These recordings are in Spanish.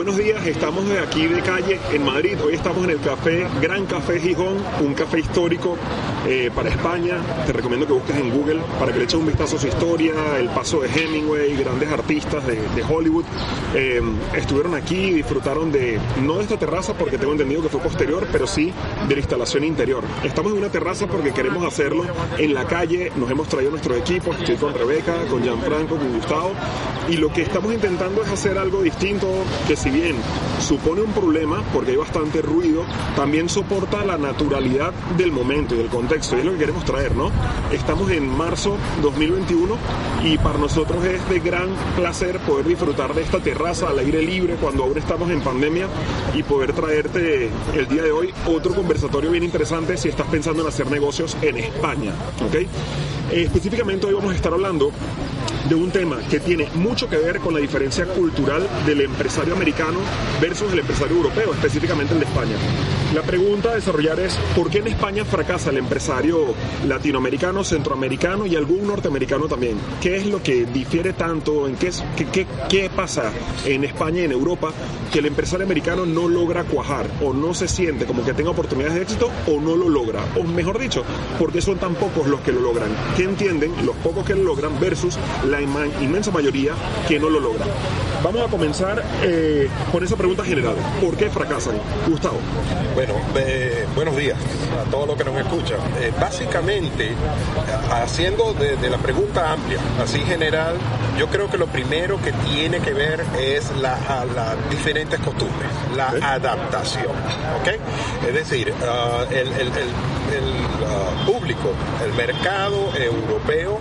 Buenos días, estamos aquí de calle en Madrid. Hoy estamos en el café Gran Café Gijón, un café histórico eh, para España. Te recomiendo que busques en Google para que le eches un vistazo a su historia, el paso de Hemingway, grandes artistas de, de Hollywood. Eh, estuvieron aquí y disfrutaron de, no de esta terraza porque tengo entendido que fue posterior, pero sí de la instalación interior. Estamos en una terraza porque queremos hacerlo en la calle. Nos hemos traído nuestros equipos, estoy con Rebeca, con Gianfranco, con Gustavo. Y lo que estamos intentando es hacer algo distinto que si bien supone un problema porque hay bastante ruido, también soporta la naturalidad del momento y del contexto. Y es lo que queremos traer, ¿no? Estamos en marzo 2021 y para nosotros es de gran placer poder disfrutar de esta terraza al aire libre cuando aún estamos en pandemia y poder traerte el día de hoy otro conversatorio bien interesante si estás pensando en hacer negocios en España, ¿ok? Eh, específicamente hoy vamos a estar hablando de un tema que tiene mucho que ver con la diferencia cultural del empresario americano versus el empresario europeo, específicamente el de España. La pregunta a desarrollar es, ¿por qué en España fracasa el empresario latinoamericano, centroamericano y algún norteamericano también? ¿Qué es lo que difiere tanto? ¿En qué, qué, qué- qué pasa en España y en Europa que el empresario americano no logra cuajar o no se siente como que tenga oportunidades de éxito o no lo logra? O mejor dicho, ¿por qué son tan pocos los que lo logran? ¿Qué entienden los pocos que lo logran versus la inmensa mayoría que no lo logra? Vamos a comenzar eh, con esa pregunta general. ¿Por qué fracasan? Gustavo. Bueno, eh, buenos días a todos los que nos escuchan. Eh, básicamente, haciendo de, de la pregunta amplia, así general, yo creo que lo primero que tiene que ver es la, a las diferentes costumbres, la adaptación, ¿ok? Es decir, ah, el, el- el- el, público, el mercado europeo,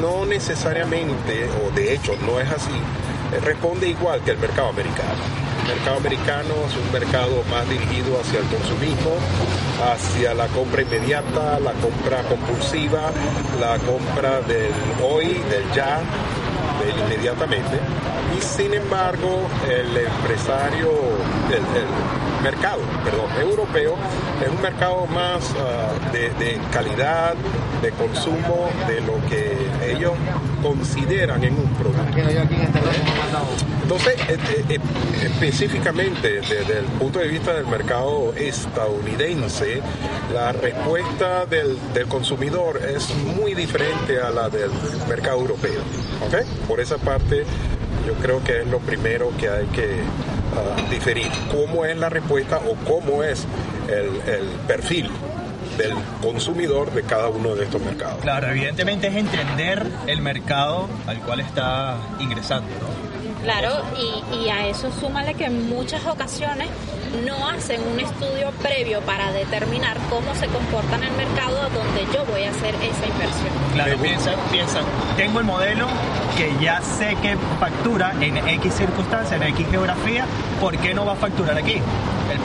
no necesariamente, o de hecho no es así, responde igual que el mercado americano. El mercado americano es un mercado más dirigido hacia el consumismo, hacia la compra inmediata, la compra compulsiva, la compra del hoy, del ya, inmediatamente. Y sin embargo, el empresario, el, mercado, perdón, europeo es un mercado más de, de calidad, de consumo, de lo que ellos consideran en un producto. Entonces, eh, eh, eh, específicamente desde el punto de vista del mercado estadounidense, la respuesta del, del consumidor es muy diferente a la del mercado europeo. ¿ok? Por esa parte, yo creo que es lo primero que hay que ah, diferir. ¿Cómo es la respuesta o cómo es el, el perfil del consumidor de cada uno de estos mercados? Claro, evidentemente es entender el mercado al cual está ingresando. Claro, y, y a eso súmale que en muchas ocasiones no hacen un estudio previo para determinar cómo se comporta en el mercado a donde yo voy a hacer esa inversión. Claro, piensan, piensan, tengo el modelo que ya sé que factura en X circunstancias, en X geografía, ¿por qué no va a facturar aquí?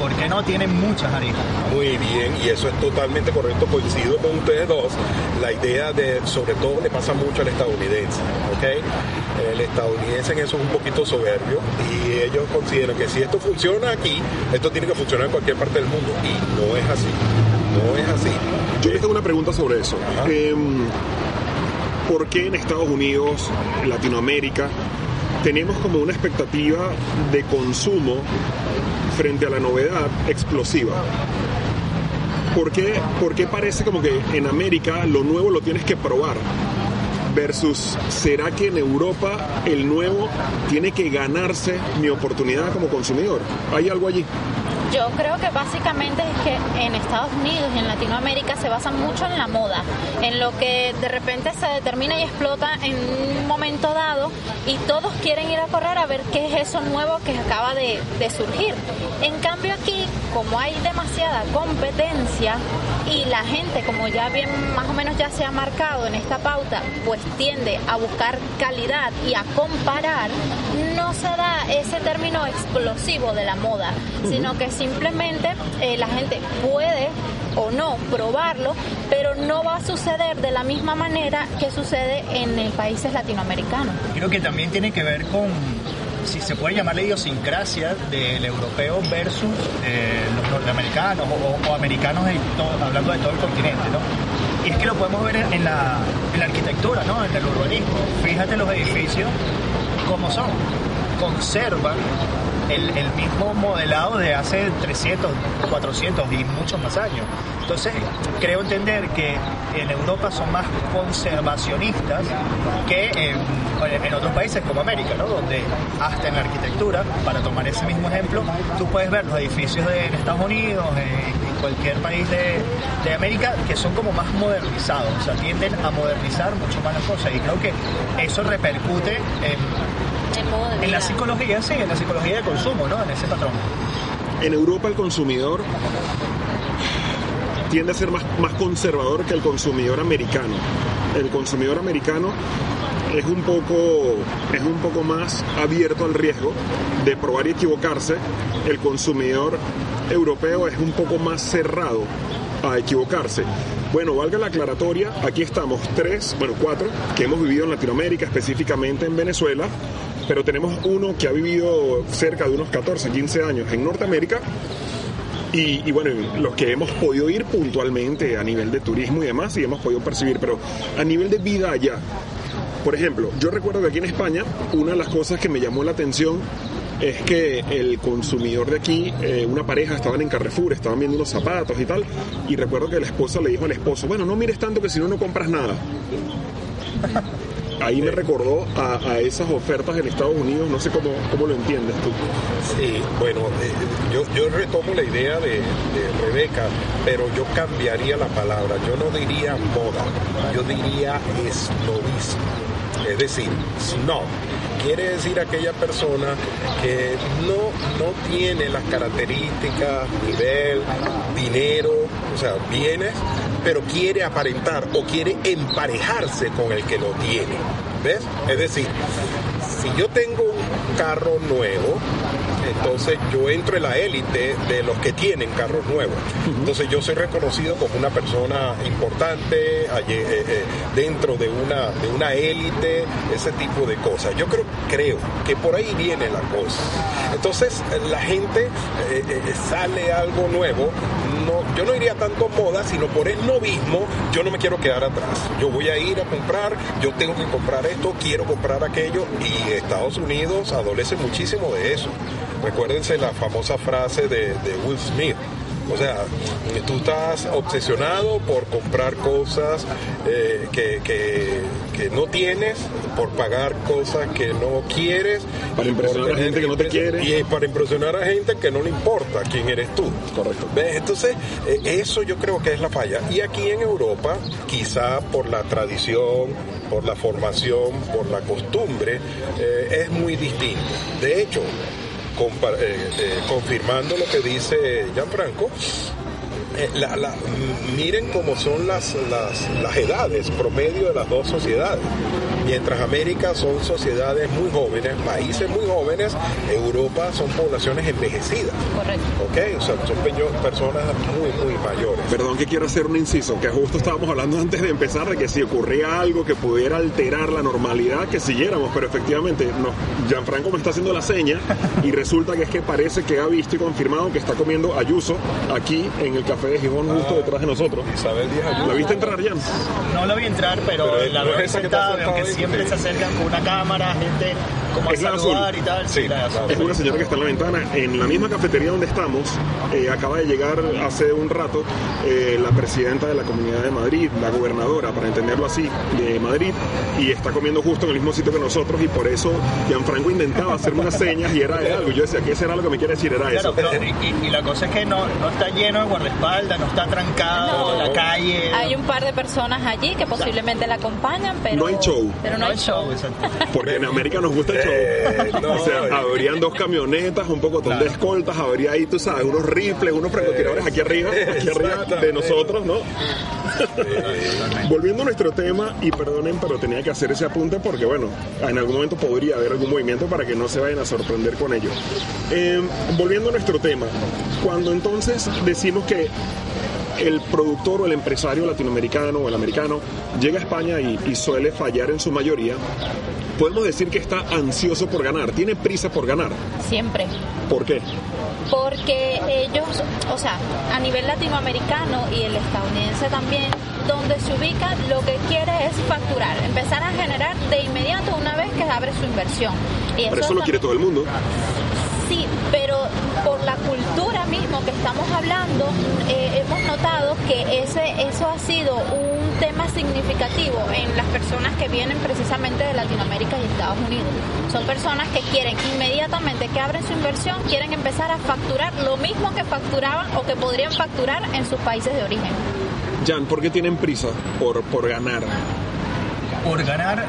El por qué no tiene muchas aristas. Muy bien, y eso es totalmente correcto, coincido con ustedes dos. La idea de, sobre todo le pasa mucho al estadounidense, ¿ok? El estadounidense en eso es un poquito soberbio y ellos consideran que si esto funciona aquí, esto tiene que funcionar en cualquier parte del mundo y no es así, no es así. Yo les tengo una pregunta sobre eso. Em, ¿Por qué en Estados Unidos, Latinoamérica, tenemos como una expectativa de consumo frente a la novedad explosiva? ¿Por qué, por parece como que en América lo nuevo lo tienes que probar? Versus, ¿será que en Europa el nuevo tiene que ganarse mi oportunidad como consumidor? ¿Hay algo allí? Yo creo que básicamente es que en Estados Unidos y en Latinoamérica se basan mucho en la moda, en lo que de repente se determina y explota en un momento dado y todos quieren ir a correr a ver qué es eso nuevo que acaba de, de surgir. En cambio aquí, como hay demasiada competencia y la gente, como ya bien más o menos ya se ha marcado en esta pauta, pues tiende a buscar calidad y a comparar, no se da ese término explosivo de la moda, sino que simplemente eh, la gente puede o no probarlo, pero no va a suceder de la misma manera que sucede en países latinoamericanos. Creo que también tiene que ver con, si se puede llamar la idiosincrasia del europeo versus eh, los norteamericanos o, americanos, hablando de todo el continente, ¿no? Y es que lo podemos ver en la, en la arquitectura, ¿no? En el urbanismo. Fíjate los edificios cómo son. Conservan el, el mismo modelado de hace 300, 400 y muchos más años. Entonces, creo entender que en Europa son más conservacionistas que en, en otros países como América, ¿no? donde hasta en la arquitectura, para tomar ese mismo ejemplo, tú puedes ver los edificios de, en Estados Unidos, en, en cualquier país de, de América, que son como más modernizados, o sea, tienden a modernizar mucho más las cosas y creo que eso repercute en, la psicología, sí, en la psicología de consumo, ¿no? En ese patrón. En Europa el consumidor tiende a ser más, más conservador que el consumidor americano. El consumidor americano es un poco es un poco más abierto al riesgo de probar y equivocarse. El consumidor europeo es un poco más cerrado a equivocarse. Bueno, valga la aclaratoria, aquí estamos tres, bueno, cuatro, que hemos vivido en Latinoamérica, específicamente en Venezuela, pero tenemos uno que ha vivido cerca de unos 14, 15 años en Norteamérica y, y bueno, los que hemos podido ir puntualmente a nivel de turismo y demás, y hemos podido percibir, pero a nivel de vida allá, por ejemplo, yo recuerdo que aquí en España, una de las cosas que me llamó la atención es que el consumidor de aquí, eh, una pareja, estaban en Carrefour, estaban viendo unos zapatos y tal, y recuerdo que la esposa le dijo al esposo, bueno, no mires tanto que si no, no compras nada. Ahí me recordó a, a esas ofertas en Estados Unidos, no sé cómo, cómo lo entiendes tú. Sí, bueno, eh, yo, yo retomo la idea de, de Rebeca, pero yo cambiaría la palabra. Yo no diría moda, yo diría snobismo. Es decir, snob. Quiere decir aquella persona que no, no tiene las características, nivel, dinero, o sea, bienes, pero quiere aparentar o quiere emparejarse con el que lo tiene. ¿Ves? Es decir, si yo tengo un carro nuevo, entonces yo entro en la élite de los que tienen carros nuevos. Entonces yo soy reconocido como una persona importante eh, eh, dentro de una, de una élite, ese tipo de cosas. Yo creo, creo que por ahí viene la cosa. Entonces la gente eh, sale algo nuevo, no, yo no iría tanto moda, sino por el novismo, yo no me quiero quedar atrás. Yo voy a ir a comprar, yo tengo que comprar esto, quiero comprar aquello, y Estados Unidos adolece muchísimo de eso. Recuérdense la famosa frase de, de Will Smith. O sea, tú estás obsesionado por comprar cosas eh, que, que- que no tienes, por pagar cosas que no quieres. Para impresionar a gente que no te quiere. Y para impresionar a gente que no le importa quién eres tú. Correcto. ¿Ves? Entonces, eh, eso yo creo que es la falla. Y aquí en Europa, quizá por la tradición, por la formación, por la costumbre, eh, es muy distinto. De hecho, confirmando lo que dice Gianfranco, eh, miren cómo son las, las edades promedio de las dos sociedades. Mientras América son sociedades muy jóvenes, países muy jóvenes, Europa son poblaciones envejecidas. Correcto. ¿Ok? O sea, son personas muy, muy mayores. Perdón que quiero hacer un inciso, que justo estábamos hablando antes de empezar de que si ocurría algo que pudiera alterar la normalidad, que siguiéramos, pero efectivamente, no, Gianfranco me está haciendo la seña y resulta que es que parece que ha visto y confirmado que está comiendo Ayuso aquí en el café de Gijón justo detrás de nosotros. Isabel Díaz ¿La Ayuso. viste entrar, Jan? No lo vi entrar, pero, Pero la veo esa que está sentada, aunque siempre sí. se acercan con una cámara, gente como a Es la saludar azul. y tal. Sí, la la azul. Es una señora que está en la ventana. En la misma cafetería donde estamos, eh, acaba de llegar hace un rato eh, la presidenta de la Comunidad de Madrid, la gobernadora, para entenderlo así, de Madrid, y está comiendo justo en el mismo sitio que nosotros, y por eso Gianfranco intentaba hacerme unas señas y era de algo. Yo decía, ¿qué será lo que me quiere decir? Era Claro, eso. pero y, y- y la cosa es que no, no está lleno de guardaespaldas, no está trancado No. la calle. Hay un par de personas allí que posiblemente la acompañan, pero No hay show. Pero no hay show. exacto. Porque en América nos gusta el show. Eh, no, o sea, habrían dos camionetas, un poco de escoltas, habría ahí, tú sabes, unos rifles, unos francotiradores aquí arriba, aquí arriba de nosotros, ¿no? Volviendo a nuestro tema, y perdonen, pero tenía que hacer ese apunte porque, bueno, en algún momento podría haber algún movimiento para que no se vayan a sorprender con ello. Eh, volviendo a nuestro tema, cuando entonces decimos que el productor o el empresario latinoamericano o el americano llega a España y, y suele fallar en su mayoría, podemos decir que está ansioso por ganar, tiene prisa por ganar. Siempre. ¿Por qué? Porque ellos, o sea, a nivel latinoamericano y el estadounidense también, donde se ubica, lo que quiere es facturar, empezar a generar de inmediato una vez que abre su inversión. Y eso lo quiere todo el mundo. sí, pero por la cultura que estamos hablando, eh, hemos notado que ese, eso ha sido un tema significativo en las personas que vienen precisamente de Latinoamérica y Estados Unidos. Son personas que quieren inmediatamente que abren su inversión, quieren empezar a facturar lo mismo que facturaban o que podrían facturar en sus países de origen. Jan, ¿por qué tienen prisa por, por ganar? Por ganar,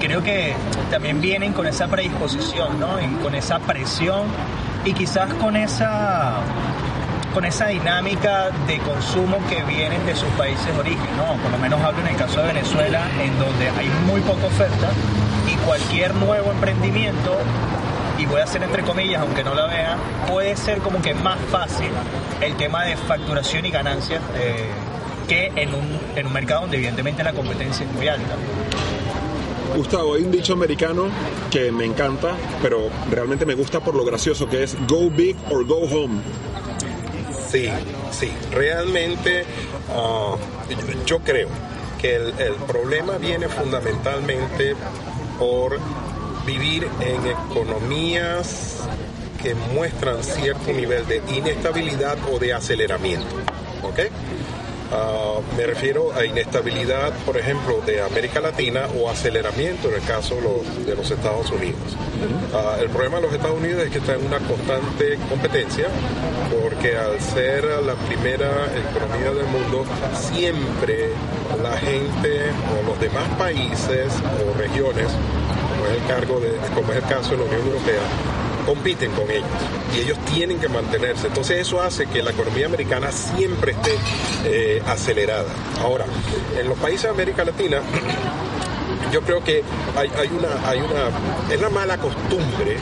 creo que también vienen con esa predisposición, ¿no? Y con esa presión y quizás con esa con esa dinámica de consumo que vienen de sus países de origen, ¿no? Por lo menos hablo en el caso de Venezuela, en donde hay muy poca oferta y cualquier nuevo emprendimiento, y voy a hacer entre comillas, aunque no la vean, puede ser como que más fácil el tema de facturación y ganancias eh, que en un, en un mercado donde evidentemente la competencia es muy alta. Gustavo, hay un dicho americano que me encanta, pero realmente me gusta por lo gracioso, que es go big or go home. Sí, sí, realmente ah, yo, creo que el, el problema viene fundamentalmente por vivir en economías que muestran cierto nivel de inestabilidad o de aceleramiento. ¿ok? Ah, me refiero a inestabilidad, por ejemplo, de América Latina o aceleramiento en el caso de los Estados Unidos. Ah, el problema de los Estados Unidos es que está en una constante competencia porque al ser la primera economía del mundo, siempre la gente o los demás países o regiones, como es el, cargo de, como es el caso de la Unión Europea, compiten con ellos y ellos tienen que mantenerse. Entonces eso hace que la economía americana siempre esté eh, acelerada. Ahora, en los países de América Latina, yo creo que hay, hay, una, hay una, es la mala costumbre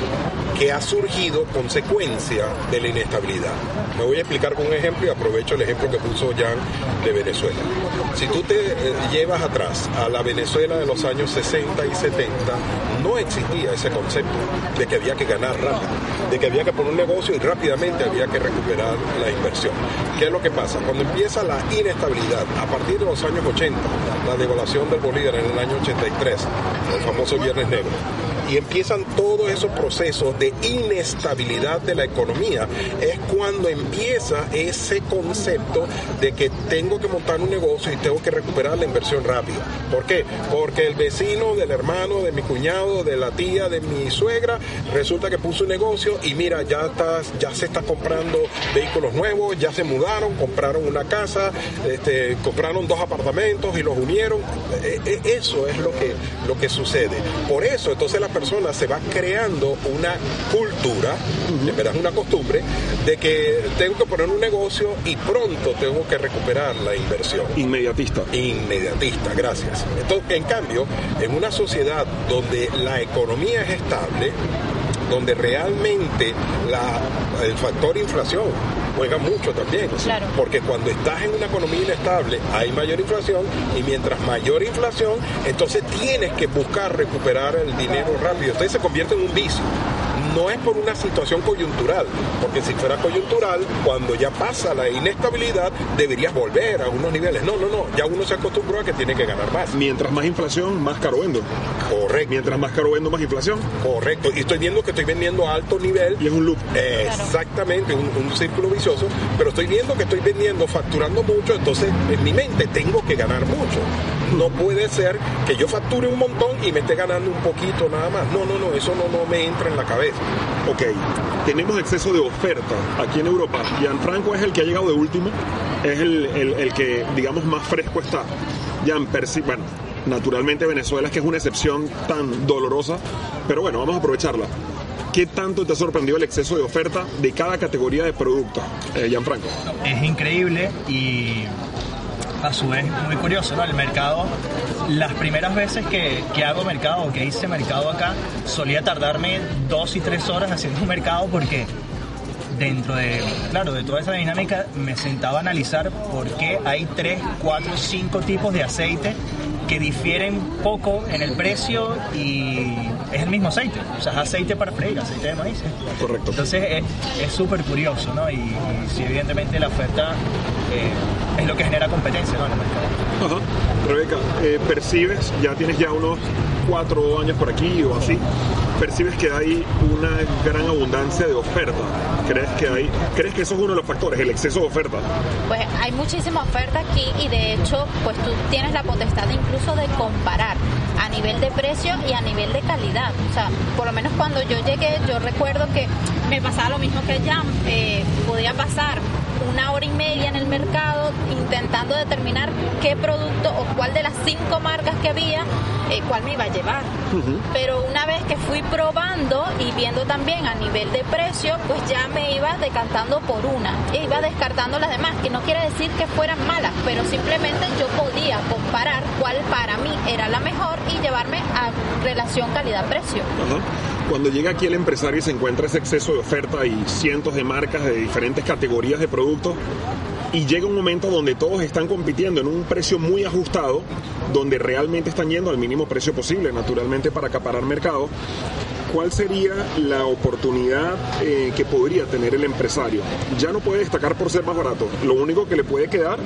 que ha surgido consecuencia de la inestabilidad. Me voy a explicar con un ejemplo y aprovecho el ejemplo que puso Jan de Venezuela. Si tú te eh, llevas atrás a la Venezuela de los años 60 y 70, no existía ese concepto de que había que ganar rápido, de que había que poner un negocio y rápidamente había que recuperar la inversión. ¿Qué es lo que pasa? Cuando empieza la inestabilidad, a partir de los años 80, la devaluación del Bolívar en el año 83, el famoso Viernes Negro, y empiezan todos esos procesos de inestabilidad de la economía, es cuando empieza ese concepto de que tengo que montar un negocio y tengo que recuperar la inversión rápido. ¿Por qué? Porque el vecino del hermano, de mi cuñado, de la tía, de mi suegra, resulta que puso un negocio y mira, ya, está, ya se está comprando vehículos nuevos, ya se mudaron, compraron una casa, este, compraron dos apartamentos y los unieron. E, e, eso es lo que, lo que sucede. Por eso, entonces la persona se va creando una cultura, en verdad es una costumbre, de que tengo que poner un negocio y pronto tengo que recuperar la inversión. Inmediatista. Inmediatista, gracias. Entonces, en cambio, en una sociedad donde la economía es estable, donde realmente la, el factor inflación juega mucho también. Claro. Porque cuando estás en una economía inestable hay mayor inflación y mientras mayor inflación, entonces tienes que buscar recuperar el dinero rápido. Entonces se convierte en un vicio no es por una situación coyuntural, porque si fuera coyuntural, cuando ya pasa la inestabilidad, deberías volver a unos niveles. No, no, no, ya uno se acostumbró a que tiene que ganar más. Mientras más inflación, más caro vendo. Correcto. Mientras más caro vendo, más inflación. Correcto. Y estoy viendo que estoy vendiendo a alto nivel. Y es un loop. Exactamente, un, un círculo vicioso, pero estoy viendo que estoy vendiendo, facturando mucho, entonces en mi mente tengo que ganar mucho. No puede ser que yo facture un montón y me esté ganando un poquito nada más. No, no, no, eso no, no me entra en la cabeza. Ok, tenemos exceso de oferta aquí en Europa. Gianfranco es el que ha llegado de último, es el, el- el que, digamos, más fresco está. Jan Percy, bueno, naturalmente Venezuela es que es una excepción tan dolorosa, pero bueno, vamos a aprovecharla. ¿Qué tanto te ha sorprendido el exceso de oferta de cada categoría de producto, eh, Gianfranco? es increíble y a su vez muy curioso, ¿no? El mercado, las primeras veces que, que hago mercado o que hice mercado acá, solía tardarme dos y tres horas haciendo un mercado porque dentro de, claro, de toda esa dinámica me sentaba a analizar por qué hay tres, cuatro, cinco tipos de aceite que difieren poco en el precio y es el mismo aceite. O sea, es aceite para freír, aceite de maíz. Correcto. Entonces es- súper curioso, ¿no? Y, y sí, evidentemente la oferta eh, es lo que genera competencia, ¿no? En el mercado. Ajá. Rebeca, eh, percibes, ya tienes ya unos cuatro años por aquí o así, percibes que hay una gran abundancia de oferta. ¿Crees que hay, crees que eso es uno de los factores, el exceso de oferta? Pues hay muchísima oferta aquí y de hecho, pues tú tienes la potestad incluso de comparar a nivel de precio y a nivel de calidad. O sea, por lo menos cuando yo llegué, yo recuerdo que me pasaba lo mismo que ya, eh, podía pasar una hora y media en el mercado intentando determinar qué producto o cuál de las cinco marcas que había, eh, cuál me iba a llevar. Pero una vez que fui probando y viendo también a nivel de precio, pues ya me iba decantando por una. E iba descartando las demás, que no quiere decir que fueran malas, pero simplemente yo podía comparar cuál para mí era la mejor y llevarme a relación calidad-precio. Cuando llega aquí el empresario y se encuentra ese exceso de oferta y cientos de marcas de diferentes categorías de productos, y llega un momento donde todos están compitiendo en un precio muy ajustado, donde realmente están yendo al mínimo precio posible, naturalmente para acaparar mercado. ¿Cuál sería la oportunidad eh, que podría tener el empresario? Ya no puede destacar por ser más barato. Lo único que le puede quedar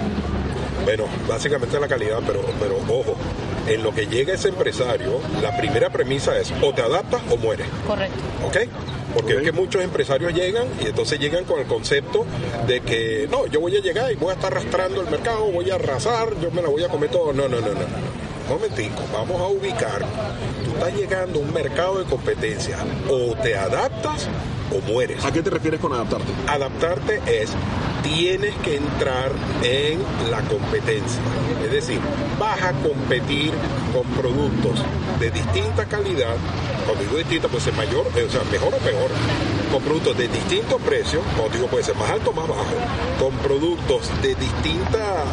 bueno, básicamente la calidad, pero, pero ojo, en lo que llega ese empresario, la primera premisa es o te adaptas o mueres. Correcto. ¿Ok? Porque es que muchos empresarios llegan y entonces llegan con el concepto de que no, yo voy a llegar y voy a estar arrastrando el mercado, voy a arrasar, yo me la voy a comer todo. No, no, no, no. Momentico, vamos a ubicar. Tú estás llegando a un mercado de competencia. O te adaptas o mueres. ¿A qué te refieres con adaptarte? Adaptarte es tienes que entrar en la competencia. Es decir, vas a competir con productos de distinta calidad, cuando digo distinta puede ser mayor, eh, o sea, mejor o peor, con productos de distintos precios, cuando digo puede ser más alto o más bajo, con productos de distinta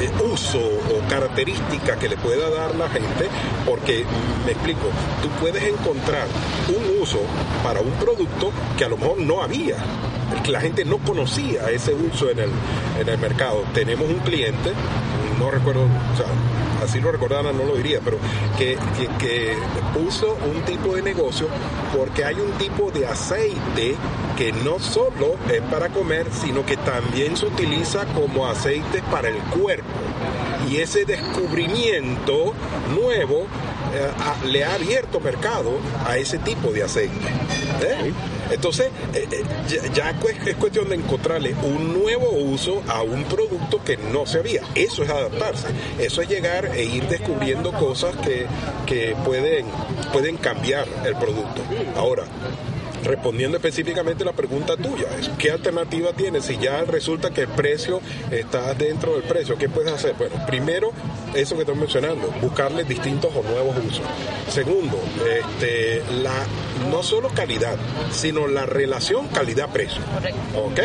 eh, uso o característica que le pueda dar la gente, porque me explico, tú puedes encontrar un uso para un producto que a lo mejor no había la gente no conocía ese uso en el, en el mercado. Tenemos un cliente, no recuerdo, o sea, así lo recordara no lo diría, pero que, que, puso un tipo de negocio porque hay un tipo de aceite que no solo es para comer, sino que también se utiliza como aceite para el cuerpo. Y ese descubrimiento nuevo eh, le ha abierto mercado a ese tipo de aceite. ¿eh? Entonces, ya, es cuestión de encontrarle un nuevo uso a un producto que no se había. Eso es adaptarse. Eso es llegar e ir descubriendo cosas que, que pueden, pueden cambiar el producto. Ahora, respondiendo específicamente la pregunta tuya, ¿qué alternativa tienes? Si ya resulta que el precio está dentro del precio, ¿qué puedes hacer? Bueno, primero, eso que estoy mencionando, buscarle distintos o nuevos usos. Segundo, este, la, no solo calidad, sino la relación calidad-precio. ¿Ok?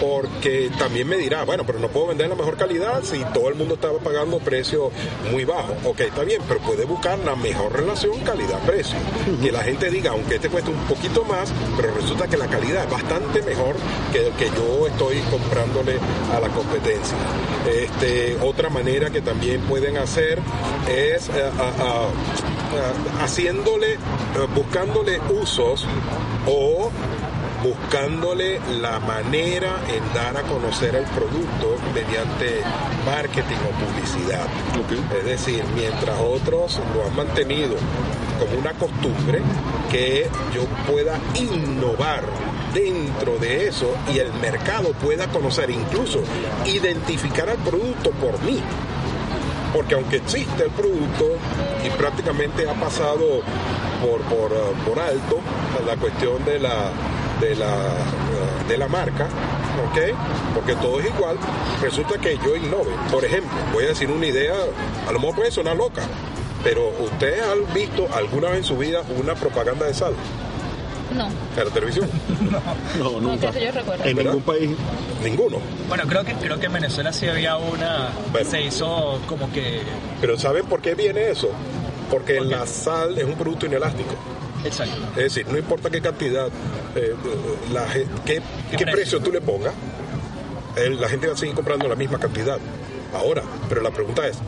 Porque también me dirá, bueno, pero no puedo vender la mejor calidad si todo el mundo estaba pagando precio muy bajo. Ok, está bien, pero puede buscar la mejor relación calidad-precio. Que la gente diga, aunque este cueste un poquito más, pero resulta que la calidad es bastante mejor que el que yo estoy comprándole a la competencia. Este, otra manera que también pueden hacer es eh, haciéndole, eh, buscándole usos o buscándole la manera en dar a conocer el producto mediante marketing o publicidad. Es decir, mientras otros lo han mantenido como una costumbre, que yo pueda innovar dentro de eso y el mercado pueda conocer, incluso identificar al producto por mí. Porque aunque existe el producto y prácticamente ha pasado por, por, por alto la cuestión de la, de la, de la marca, ¿ok? Porque todo es igual, resulta que yo innove. Por ejemplo, voy a decir una idea, a lo mejor puede sonar loca, pero ¿usted ha visto alguna vez en su vida una propaganda de sal? No. ¿En la televisión? no. nunca. yo recuerdo. ¿En ningún país? Ninguno. Bueno, creo que, creo que en Venezuela sí había una... Se hizo como que... Pero ¿saben por qué viene eso? Porque la sal es un producto inelástico. Exacto. Es decir, no importa qué cantidad, eh, la, qué, qué, precio? tú le pongas, la gente va a seguir comprando la misma cantidad. Ahora, pero la pregunta es,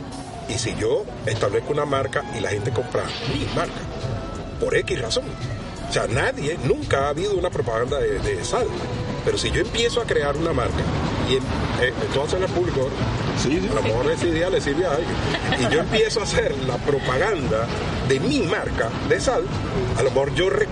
¿y si yo establezco una marca y la gente compra mi marca? Por X razón. Sea, nadie, nunca ha habido una propaganda de, sal. Pero si yo empiezo a crear una marca y em- eh, a ser público, Sí, sí. a lo mejor esa idea le sirve a alguien. Y yo empiezo a hacer la propaganda de mi marca de sal, a lo mejor yo re- eh,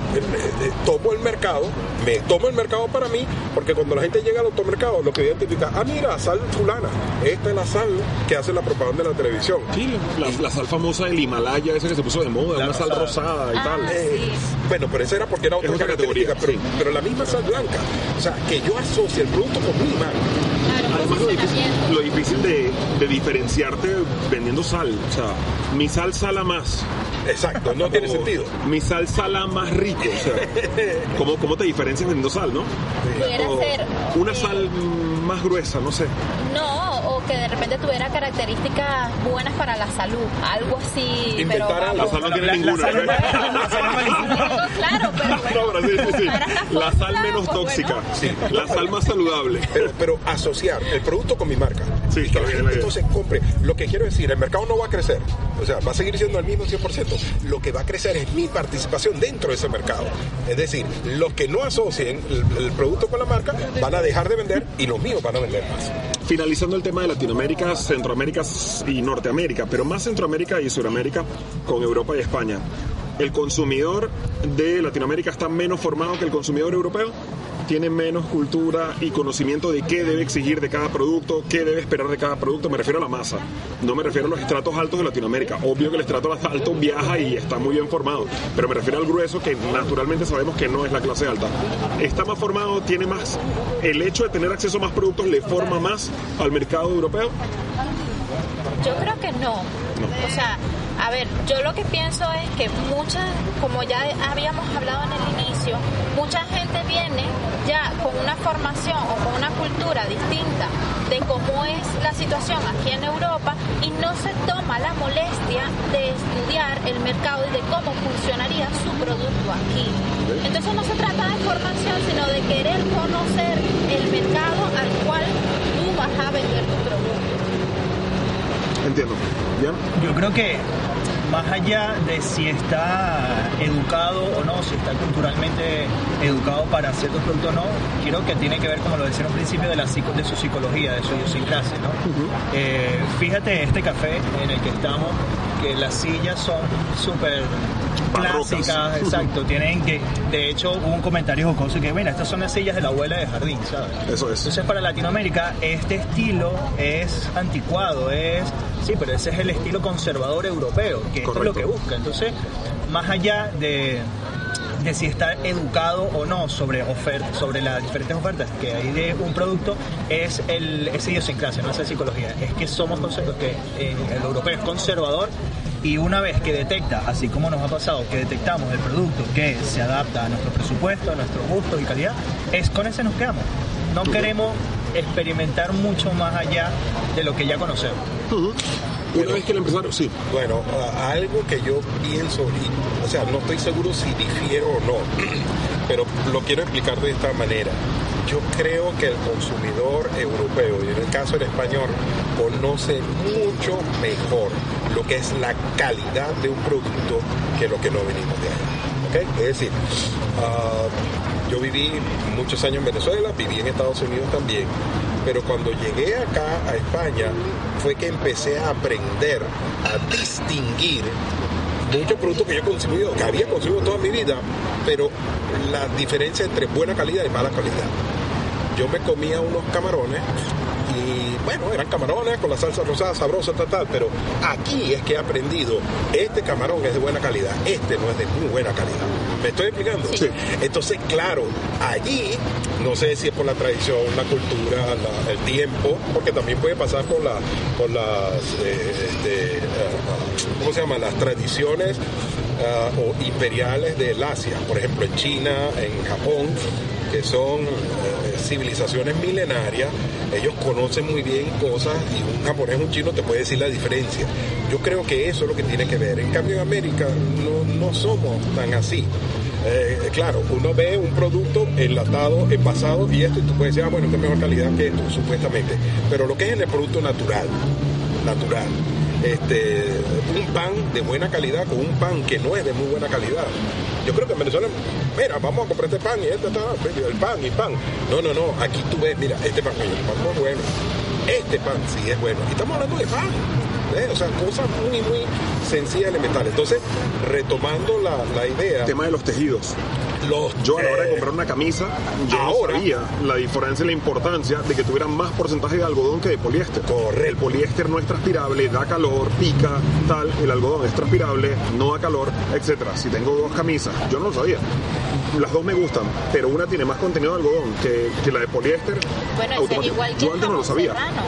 eh, tomo el mercado, me tomo el mercado para mí, porque cuando la gente llega al automercado, lo que identifica, ah, mira, sal fulana, esta es la sal que hace la propaganda en la televisión. Sí, la, la sal famosa del Himalaya, esa que se puso de moda, La una sal rosada. rosada y Ah, tal. Eh, sí. Bueno, pero esa era porque era otra Es otra característica, categoría, pero, sí. pero la misma sal blanca. O sea, que yo asocie el producto con mi marca. Además, lo difícil, posicionamiento. lo difícil de, de diferenciarte vendiendo sal. O sea, mi sal sala más. Exacto, no tiene sentido. Mi sal sala más rico. O sea, ¿cómo, cómo te diferencias vendiendo sal, no? Pudiera O ser. una eh, sal más gruesa, no sé. No, que de repente tuviera características buenas para la salud, algo así. La vamos. sal no tiene ninguna. pero La sal menos pues, tóxica. bueno. Sí. La sal más saludable. Pero, pero asociar el producto con mi marca. Sí, que la gente bien. entonces compre. Lo que quiero decir, el mercado no va a crecer. O sea, va a seguir siendo el mismo 100%. Lo que va a crecer es mi participación dentro de ese mercado. Es decir, los que no asocien el, el producto con la marca van a dejar de vender y los míos van a vender más. Finalizando el tema de Latinoamérica, Centroamérica y Norteamérica, pero más Centroamérica y Suramérica con Europa y España. ¿El consumidor de Latinoamérica está menos formado que el consumidor europeo? ¿Tiene menos cultura y conocimiento de qué debe exigir de cada producto, qué debe esperar de cada producto? Me refiero a la masa, no me refiero a los estratos altos de Latinoamérica. Obvio que el estrato alto viaja y está muy bien formado, pero me refiero al grueso que naturalmente sabemos que no es la clase alta. ¿Está más formado, tiene más, el hecho de tener acceso a más productos le forma más al mercado europeo? Yo creo que no. O sea, a ver, yo lo que pienso es que muchas, como ya habíamos hablado en el inicio, mucha gente viene ya con una formación o con una cultura distinta de cómo es la situación aquí en Europa y no se toma la molestia de estudiar el mercado y de cómo funcionaría su producto aquí. Entonces no se trata de formación, sino de querer conocer el mercado al cual tú vas a vender tu producto. Entiendo. ¿Ya? Yo creo que más allá de si está educado o no, si está culturalmente educado para ciertos productos o no, creo que tiene que ver, como lo decía en un principio, de, la, psico- de su psicología, de su idiosincrasia. ¿no? Eh, fíjate este café en el que estamos, que las sillas son súper. Clásicas, exacto. Tienen que, de hecho, hubo un comentario jocoso que, mira, estas son las sillas de la abuela de jardín, ¿sabes? Eso es. Entonces para Latinoamérica este estilo es anticuado, es sí, pero ese es el estilo conservador europeo, que esto es lo que busca. Entonces, más allá de, de si está educado o no sobre ofertas, sobre las diferentes ofertas que hay de un producto, es el esa idiosincrasia, no esa psicología. Es que somos conservadores, que eh, el europeo es conservador y una vez que detecta, así como nos ha pasado, que detectamos el producto que se adapta a nuestro presupuesto, a nuestros gustos y calidad, es con ese nos quedamos. No queremos experimentar mucho más allá de lo que ya conocemos. Una vez que el empresario, sí, Bueno, algo que yo pienso, y, o sea, no estoy seguro si difiero o no, pero lo quiero explicar de esta manera. Yo creo que el consumidor europeo, y en el caso del español, conoce mucho mejor lo que es la calidad de un producto que lo que no venimos de allá. ¿ok? Es decir, ah, yo viví muchos años en Venezuela, viví en Estados Unidos también, pero cuando llegué acá a España fue que empecé a aprender a distinguir muchos productos que yo he consumido, que había consumido toda mi vida, pero la diferencia entre buena calidad y mala calidad. Yo me comía unos camarones y bueno, eran camarones con la salsa rosada sabrosa, tal, tal, pero aquí es que he aprendido, este camarón es de buena calidad, este no es de muy buena calidad. ¿Me estoy explicando? Sí. Entonces, claro, allí, no sé si es por la tradición, la cultura, la- el tiempo, porque también puede pasar por, la, por las, eh, este, eh, ¿cómo se llama? Las tradiciones ah, o imperiales del Asia, por ejemplo, en China, en Japón, que son eh, civilizaciones milenarias, ellos conocen muy bien cosas y un japonés, un chino te puede decir la diferencia. Yo creo que eso es lo que tiene que ver. En cambio, en América no, no somos tan así. Eh, claro, uno ve un producto enlatado, envasado y esto, y tú puedes decir, ah, bueno, es mejor calidad que esto, supuestamente. Pero lo que es en el producto natural, natural, este, un pan de buena calidad con un pan que no es de muy buena calidad, Yo creo que en Venezuela, mira, vamos a comprar este pan y este está, el pan y pan. No, no, no, aquí tú ves, mira, este pan, el pan no es bueno. Este pan sí es bueno. Y estamos hablando de pan. O sea, cosas muy, muy sencillas, elementales. Entonces, retomando la, la idea. El tema de los tejidos. Los, Yo a la hora de eh, comprar una camisa, yo ahora- no sabía la diferencia y la importancia de que tuviera más porcentaje de algodón que de poliéster. Correcto. El poliéster no es transpirable, da calor, pica, tal. El algodón es transpirable, no da calor, etcétera. Si tengo dos camisas, yo no lo sabía. Las dos me gustan, pero una tiene más contenido de algodón que, que la de poliéster. Bueno, es automático. igual que yo antes no lo sabía. serrano.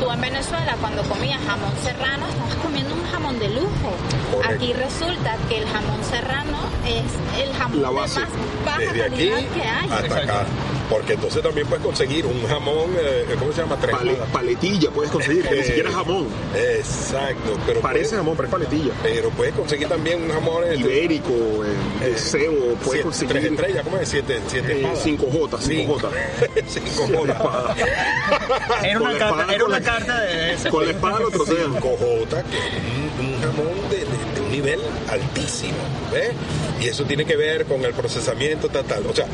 Tú en Venezuela, cuando comías jamón serrano, estabas comiendo un jamón de lujo. Correcto. Aquí resulta que el jamón serrano es el jamón La de más baja calidad que hay. hasta acá. Porque entonces también puedes conseguir un jamón, eh, ¿cómo se llama? Tres Pale- espadas. paletilla puedes conseguir, que ni Eh, siquiera es jamón. Exacto, pero Parece puedes, jamón, pero es paletilla. pero puedes conseguir también un jamón eh, Ibérico, eh, de eh, cebo, puedes siete- conseguir. tres estrellas, ¿cómo es? Siete, siete Eh, cinco J, cinco J. cinco J. Era una carta, espada, era con una la- carta de ese. Con la espada lo trocean. 5J, que es un, un jamón de, de- de un nivel altísimo, ¿ves? Y eso tiene que ver con el procesamiento tal, tal. O sea,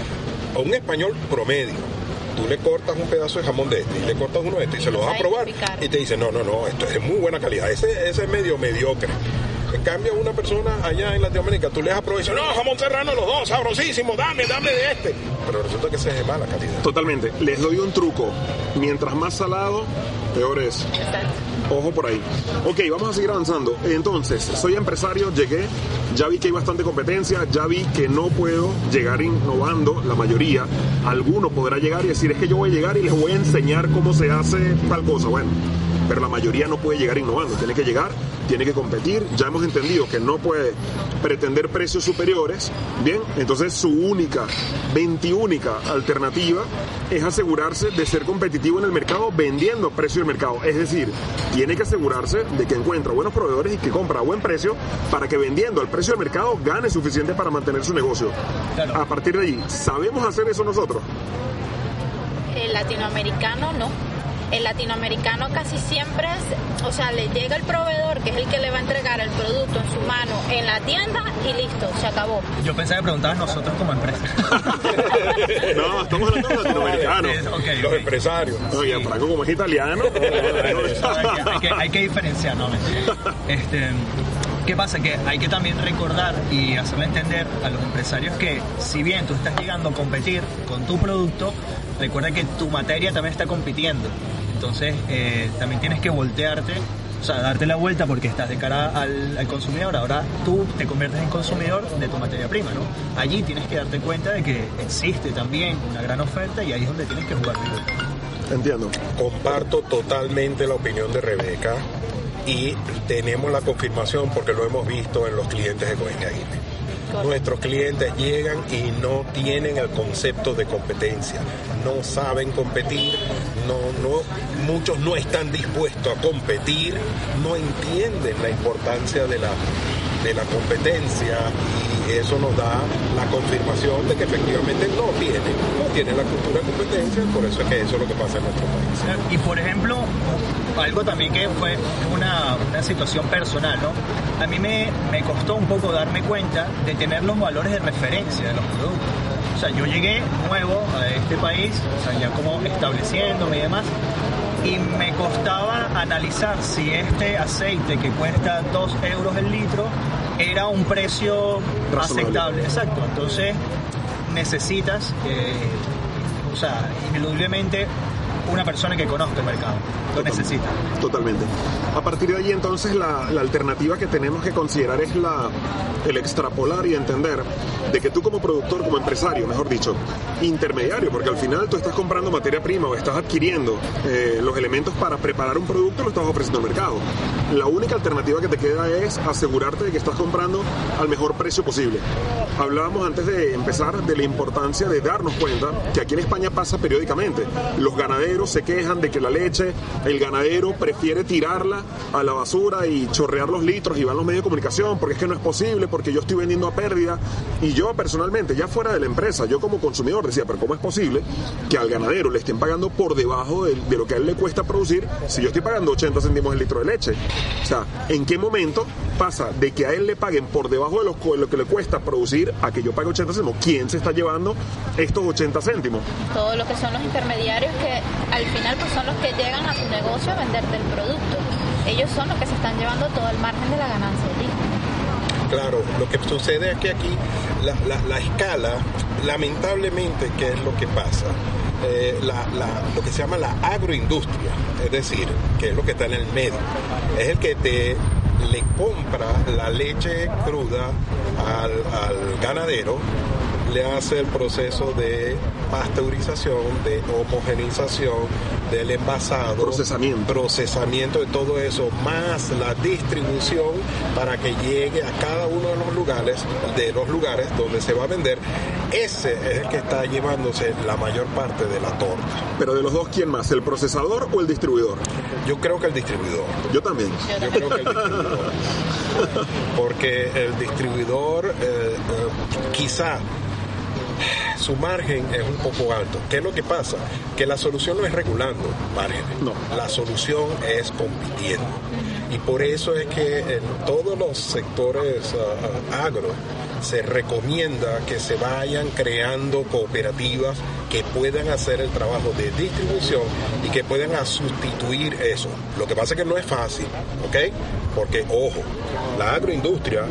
a un español promedio, tú le cortas un pedazo de jamón de este y le cortas uno de este y se lo vas a probar y te dice, no, no, no, esto es de muy buena calidad. Ese, ese es medio mediocre. En cambio, una persona allá en Latinoamérica, tú le das a probar y dice, no, jamón serrano los dos, sabrosísimo, dame, dame de este. Pero resulta que ese es de mala calidad. Totalmente. Les doy un truco. Mientras más salado, peor es. Exacto. Ojo por ahí. Ok, vamos a seguir avanzando. Entonces, soy empresario, llegué, ya vi que hay bastante competencia, ya vi que no puedo llegar innovando, la mayoría. Alguno podrá llegar y decir, es que yo voy a llegar y les voy a enseñar cómo se hace tal cosa. Bueno, pero la mayoría no puede llegar innovando, tiene que llegar, tiene que competir. Ya hemos entendido que no puede pretender precios superiores. Bien, entonces su única, veintiúnica alternativa es asegurarse de ser competitivo en el mercado vendiendo a precio del mercado. Es decir, tiene que asegurarse de que encuentra buenos proveedores y que compra a buen precio para que vendiendo al precio del mercado gane suficiente para mantener su negocio. A partir de allí, ¿sabemos hacer eso nosotros? El latinoamericano no. El latinoamericano casi siempre es, o sea, le llega el proveedor que es el que le va a entregar el producto en su mano en la tienda y listo, se acabó. Yo pensaba que preguntabas nosotros como empresa. No, estamos hablando de latinoamericanos. Sí, Los ok. empresarios. Oye, Franco como es italiano. hay, que, hay que- hay que diferenciar, ¿no? Este, ¿Qué pasa? Que hay que también recordar y hacerle entender a los empresarios que si bien tú estás llegando a competir con tu producto, recuerda que tu materia también está compitiendo. Entonces eh, también tienes que voltearte, o sea, darte la vuelta porque estás de cara al, al consumidor. Ahora tú te conviertes en consumidor de tu materia prima, ¿no? Allí tienes que darte cuenta de que existe también una gran oferta y ahí es donde tienes que jugar. Entiendo. Comparto totalmente la opinión de Rebeca y tenemos la confirmación porque lo hemos visto en los clientes de Aguirre. Nuestros clientes llegan y no tienen el concepto de competencia, no saben competir, no, no, muchos no están dispuestos a competir, no entienden la importancia de la, de la competencia y eso nos da la confirmación de que efectivamente no tienen, no tienen la cultura de competencia, por eso es que eso es lo que pasa en nuestro país. Y por ejemplo, algo también que fue una, una situación personal, ¿no? A mí me, me costó un poco darme cuenta de tener los valores de referencia de los productos. O sea, yo llegué nuevo a este país, o sea, ya como estableciéndome y demás, y me costaba analizar si este aceite que cuesta 2 euros el litro era un precio Razonable. aceptable. Exacto. Entonces necesitas, eh, o sea, ineludiblemente una persona que conozca el mercado. Lo necesita. Totalmente. A partir de ahí entonces la, la alternativa que tenemos que considerar es la, el extrapolar y entender de que tú como productor, como empresario, mejor dicho, intermediario, porque al final tú estás comprando materia prima o estás adquiriendo eh, los elementos para preparar un producto y lo estás ofreciendo al mercado. La única alternativa que te queda es asegurarte de que estás comprando al mejor precio posible. Hablábamos antes de empezar de la importancia de darnos cuenta que aquí en España pasa periódicamente. Los ganaderos se quejan de que la leche, el ganadero prefiere tirarla a la basura y chorrear los litros y van los medios de comunicación porque es que no es posible, porque yo estoy vendiendo a pérdida. Y yo personalmente, ya fuera de la empresa, yo como consumidor decía, pero ¿cómo es posible que al ganadero le estén pagando por debajo de, de lo que a él le cuesta producir si yo estoy pagando 80 céntimos el litro de leche? O sea, ¿en qué momento pasa de que a él le paguen por debajo de, los, de lo que le cuesta producir a que yo pague 80 céntimos? ¿Quién se está llevando estos 80 céntimos? Todo lo que son los intermediarios que al final pues son los que llegan a su negocio a venderte el producto. Ellos son los que se están llevando todo el margen de la ganancia allí. Claro, lo que sucede es que aquí la, la- la escala, lamentablemente, ¿qué es lo que pasa? Eh, la- la- lo que se llama la agroindustria, es decir, que es lo que está en el medio, es el que te le compra la leche cruda al ganadero, le hace el proceso de pasteurización, de homogenización, del envasado, Procesamiento. procesamiento de todo eso, más la distribución para que llegue a cada uno de los lugares, de los lugares donde se va a vender. Ese es el que está llevándose la mayor parte de la torta. Pero de los dos, ¿quién más? ¿El procesador o el distribuidor? Yo creo que el distribuidor. Yo también. Yo creo que el distribuidor. Porque el distribuidor eh, eh, quizá su margen es un poco alto. ¿Qué es lo que pasa? Que la solución no es regulando márgenes. No. La solución es compitiendo. Y por eso es que en todos los sectores ah, ah, agro se recomienda que se vayan creando cooperativas que puedan hacer el trabajo de distribución y que puedan sustituir eso. Lo que pasa es que no es fácil, ¿ok? Porque, ojo, la agroindustria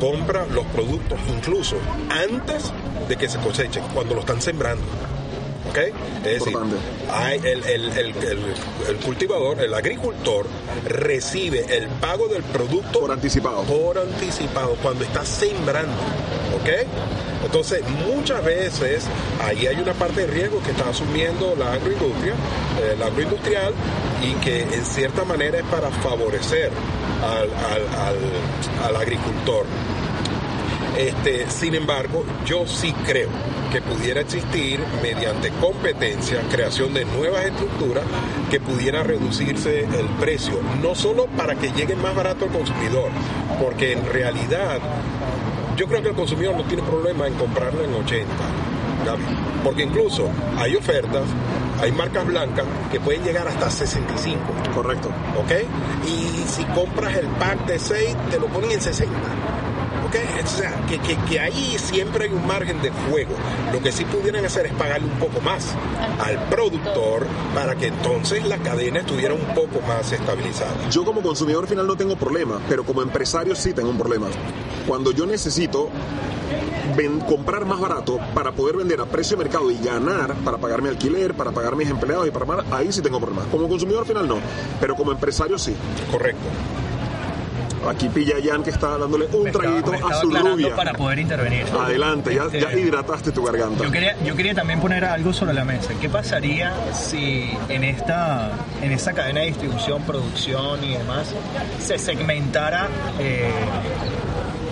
compra los productos incluso antes de que se cosechen, cuando lo están sembrando. ¿Ok? Es decir, hay el, el- el- el- el cultivador, el agricultor, recibe el pago del producto Por anticipado. por anticipado cuando está sembrando. ¿Ok? Entonces, muchas veces ahí hay una parte de riesgo que está asumiendo la agroindustria, eh, la agroindustrial, y que en cierta manera es para favorecer al, al- al- al agricultor. Este, sin embargo, yo sí creo que pudiera existir mediante competencia, creación de nuevas estructuras que pudiera reducirse el precio, no solo para que llegue más barato al consumidor, porque en realidad yo creo que el consumidor no tiene problema en comprarlo en 80, Gaby, porque incluso hay ofertas, hay marcas blancas que pueden llegar hasta 65. Correcto. ¿ok? Y si compras el pack de 6, te lo ponen en 60. ¿Ok? O sea, que, que, que ahí siempre hay un margen de juego. Lo que sí pudieran hacer es pagarle un poco más al productor para que entonces la cadena estuviera un poco más estabilizada. Yo como consumidor final no tengo problema, pero como empresario sí tengo un problema. Cuando yo necesito ven- comprar más barato para poder vender a precio de mercado y ganar para pagar mi alquiler, para pagar mis empleados y para pagar, ahí sí tengo problemas. Como consumidor final no, pero como empresario sí. Correcto. Aquí pilla a Jan que está dándole un Me traguito a su rubia. para poder intervenir. Adelante, ya, Este, ya hidrataste tu garganta. Yo quería, yo quería también poner algo sobre la mesa. ¿Qué pasaría si en esta, en esta cadena de distribución, producción y demás se segmentara, eh,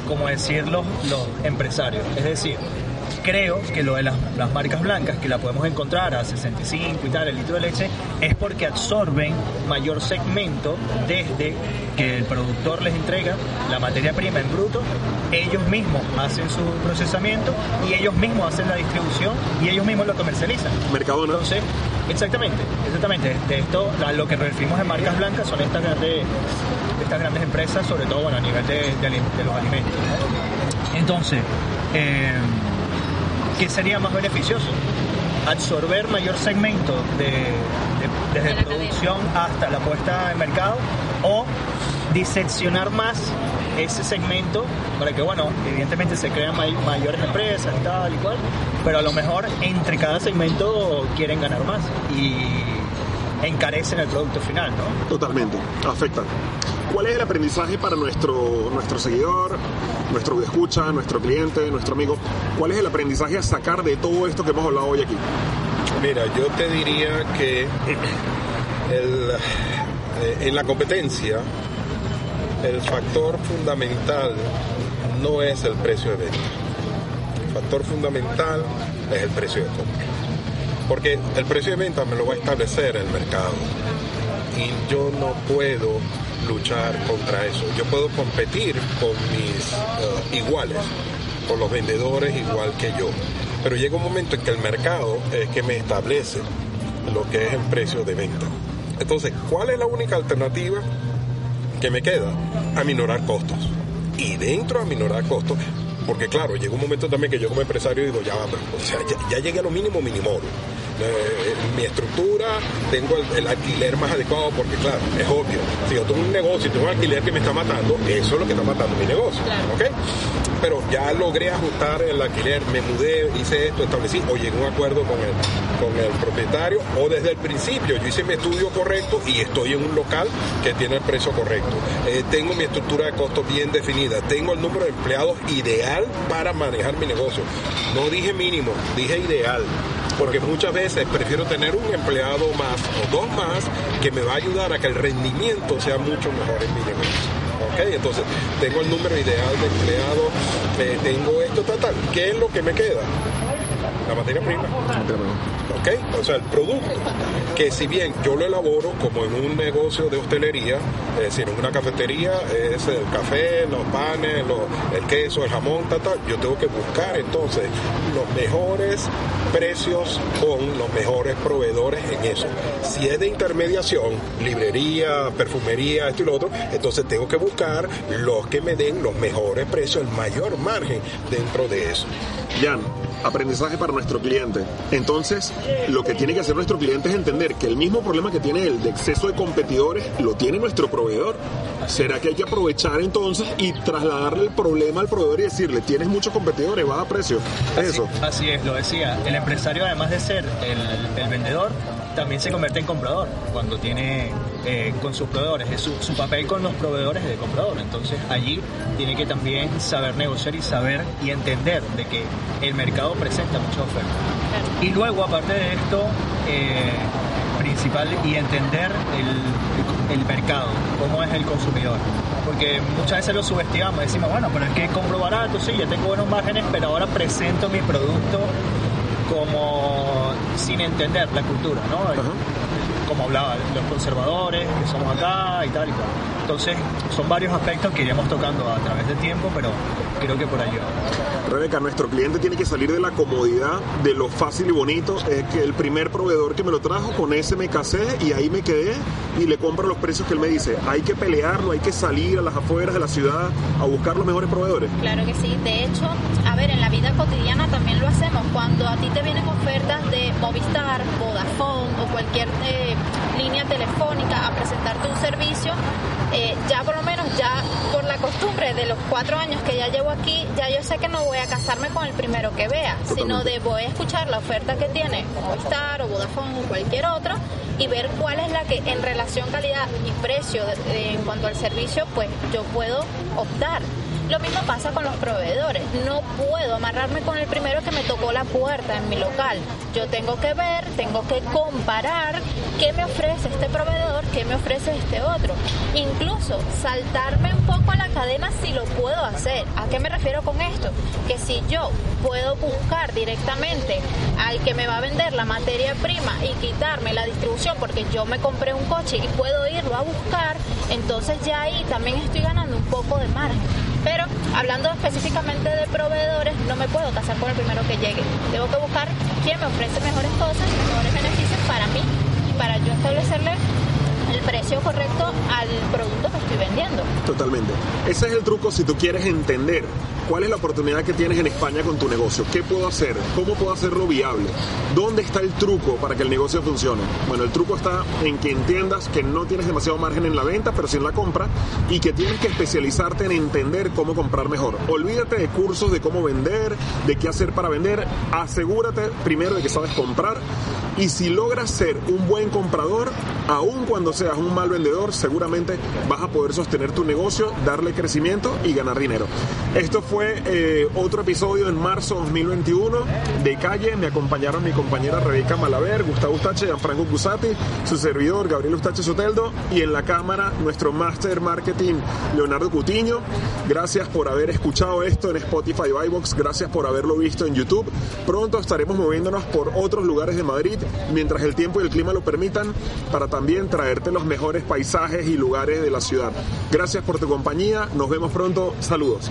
como decir, los, los empresarios? Es decir, creo que lo de las, las marcas blancas, que la podemos encontrar a 65 y tal, el litro de leche, es porque absorben mayor segmento desde que el productor les entrega la materia prima en bruto, ellos mismos hacen su procesamiento y ellos mismos hacen la distribución y ellos mismos lo comercializan. Mercadona. Entonces, exactamente, exactamente. De esto, a lo que referimos en marcas blancas son estas grandes, estas grandes empresas, sobre todo bueno, a nivel de, de ali- de los alimentos. ¿no? Entonces, eh, ¿qué sería más beneficioso? Absorber mayor segmento de, de- desde De la producción hasta la puesta en mercado o diseccionar más ese segmento para que, bueno, evidentemente se crean may- mayores empresas, tal y cual, pero a lo mejor entre cada segmento quieren ganar más y encarecen el producto final, ¿no? Totalmente, afecta. ¿Cuál es el aprendizaje para nuestro, nuestro seguidor, nuestro escucha, nuestro cliente, nuestro amigo? ¿Cuál es el aprendizaje a sacar de todo esto que hemos hablado hoy aquí? Mira, yo te diría que eh, en la competencia el factor fundamental no es el precio de venta. El factor fundamental es el precio de compra. Porque el precio de venta me lo va a establecer el mercado. Y yo no puedo luchar contra eso. Yo puedo competir con mis eh, iguales, con los vendedores igual que yo. Pero llega un momento en que el mercado es que me establece lo que es el precio de venta. Entonces, ¿cuál es la única alternativa que me queda? Aminorar costos. Y dentro de aminorar costos, porque claro, llega un momento también que yo como empresario digo, ya, o sea, ya, llegué a lo mínimo mínimo eh, mi estructura, tengo el, alquiler más adecuado, porque claro, es obvio, si yo tengo un negocio y tengo un alquiler que me está matando, eso es lo que está matando mi negocio. Pero ya logré ajustar el alquiler, me mudé, hice esto, establecí, o llegué a un acuerdo con el, con el propietario, o desde el principio yo hice mi estudio correcto y estoy en un local que tiene el precio correcto. Eh, tengo mi estructura de costos bien definida, tengo el número de empleados ideal para manejar mi negocio. No dije mínimo, dije ideal porque muchas veces prefiero tener un empleado más o dos más que me va a ayudar a que el rendimiento sea mucho mejor en mi negocio. ¿ok? Entonces, tengo el número ideal de empleados, eh, tengo esto, tal, tal. ¿Qué es lo que me queda? La materia prima. ¿Ok? O sea, el producto, que si bien yo lo elaboro como en un negocio de hostelería, es decir, en una cafetería, es el café, los panes, el queso, el jamón, tal, tal, yo tengo que buscar entonces los mejores precios con los mejores proveedores en eso. Si es de intermediación, librería, perfumería, esto y lo otro, entonces tengo que buscar los que me den los mejores precios, el mayor margen dentro de eso. Jan, aprendizaje para nuestro cliente. Entonces, lo que tiene que hacer nuestro cliente es entender que el mismo problema que tiene él de exceso de competidores lo tiene nuestro proveedor. ¿Será que hay que aprovechar entonces y trasladarle el problema al proveedor y decirle, tienes muchos competidores, baja precio? Eso. Así es, lo decía. El empresario, además de ser el, el vendedor, también se convierte en comprador cuando tiene eh, con sus proveedores, es su, papel con los proveedores de comprador. Entonces allí tiene que también saber negociar y saber y entender de que el mercado presenta mucha oferta. Y luego, aparte de esto, eh, principal y entender el, el, mercado, cómo es el consumidor. Porque muchas veces lo subestimamos, decimos, bueno, pero es que compro barato, sí, ya tengo buenos márgenes, pero ahora presento mi producto como sin entender la cultura, ¿no? Como hablaba, los conservadores que somos acá y tal y cual. Entonces, son varios aspectos que iremos tocando a través del tiempo, pero creo que por ahí va. Rebeca, nuestro cliente tiene que salir de la comodidad, de lo fácil y bonito. Es que el primer proveedor que me lo trajo, con ese me casé y ahí me quedé y le compro los precios que él me dice. Hay que pelearlo, hay que salir a las afueras de la ciudad a buscar los mejores proveedores. Claro que sí. De hecho, a ver, en la vida cotidiana también lo hacemos. Cuando a ti te vienen ofertas de Movistar, Vodafone o cualquier eh, línea telefónica a presentarte un servicio, eh, ya por lo menos ya por la costumbre de los cuatro años que ya llevo aquí, ya yo sé que no voy a casarme con el primero que vea, sino de voy a escuchar la oferta que tiene Movistar o Vodafone o cualquier otro y ver cuál es la que en relación calidad y precio en cuanto al servicio, pues yo puedo optar. Lo mismo pasa con los proveedores. No puedo amarrarme con el primero que me tocó la puerta en mi local. Yo tengo que ver, tengo que comparar qué me ofrece este proveedor, qué me ofrece este otro. Incluso saltarme un poco a la cadena si lo puedo hacer. ¿A qué me refiero con esto? Que si yo puedo buscar directamente al que me va a vender la materia prima y quitarme la distribución porque yo me compré un coche y puedo irlo a buscar, entonces ya ahí también estoy ganando un poco de margen. Pero hablando específicamente de proveedores, no me puedo casar con el primero que llegue. Tengo que buscar quién me ofrece mejores cosas, mejores beneficios para mí y para yo establecerle el precio correcto al producto que estoy vendiendo. Totalmente. Ese es el truco si tú quieres entender cuál es la oportunidad que tienes en España con tu negocio. ¿Qué puedo hacer? ¿Cómo puedo hacerlo viable? ¿Dónde está el truco para que el negocio funcione? Bueno, el truco está en que entiendas que no tienes demasiado margen en la venta, pero sí en la compra, y que tienes que especializarte en entender cómo comprar mejor. Olvídate de cursos de cómo vender, de qué hacer para vender. Asegúrate primero de que sabes comprar. Y si logras ser un buen comprador, aun cuando seas un mal vendedor, seguramente vas a poder sostener tu negocio, darle crecimiento y ganar dinero. Esto fue eh, otro episodio en marzo 2021 de Calle. Me acompañaron mi compañera Rebeca Malaver, Gustavo Ustache, Gianfranco Cusati, su servidor Gabriel Ustache Soteldo y en la cámara nuestro Master Marketing Leonardo Cutiño. Gracias por haber escuchado esto en Spotify o iBox. Gracias por haberlo visto en YouTube. Pronto estaremos moviéndonos por otros lugares de Madrid mientras el tiempo y el clima lo permitan, para también traerte los mejores paisajes y lugares de la ciudad. Gracias por tu compañía, nos vemos pronto, saludos.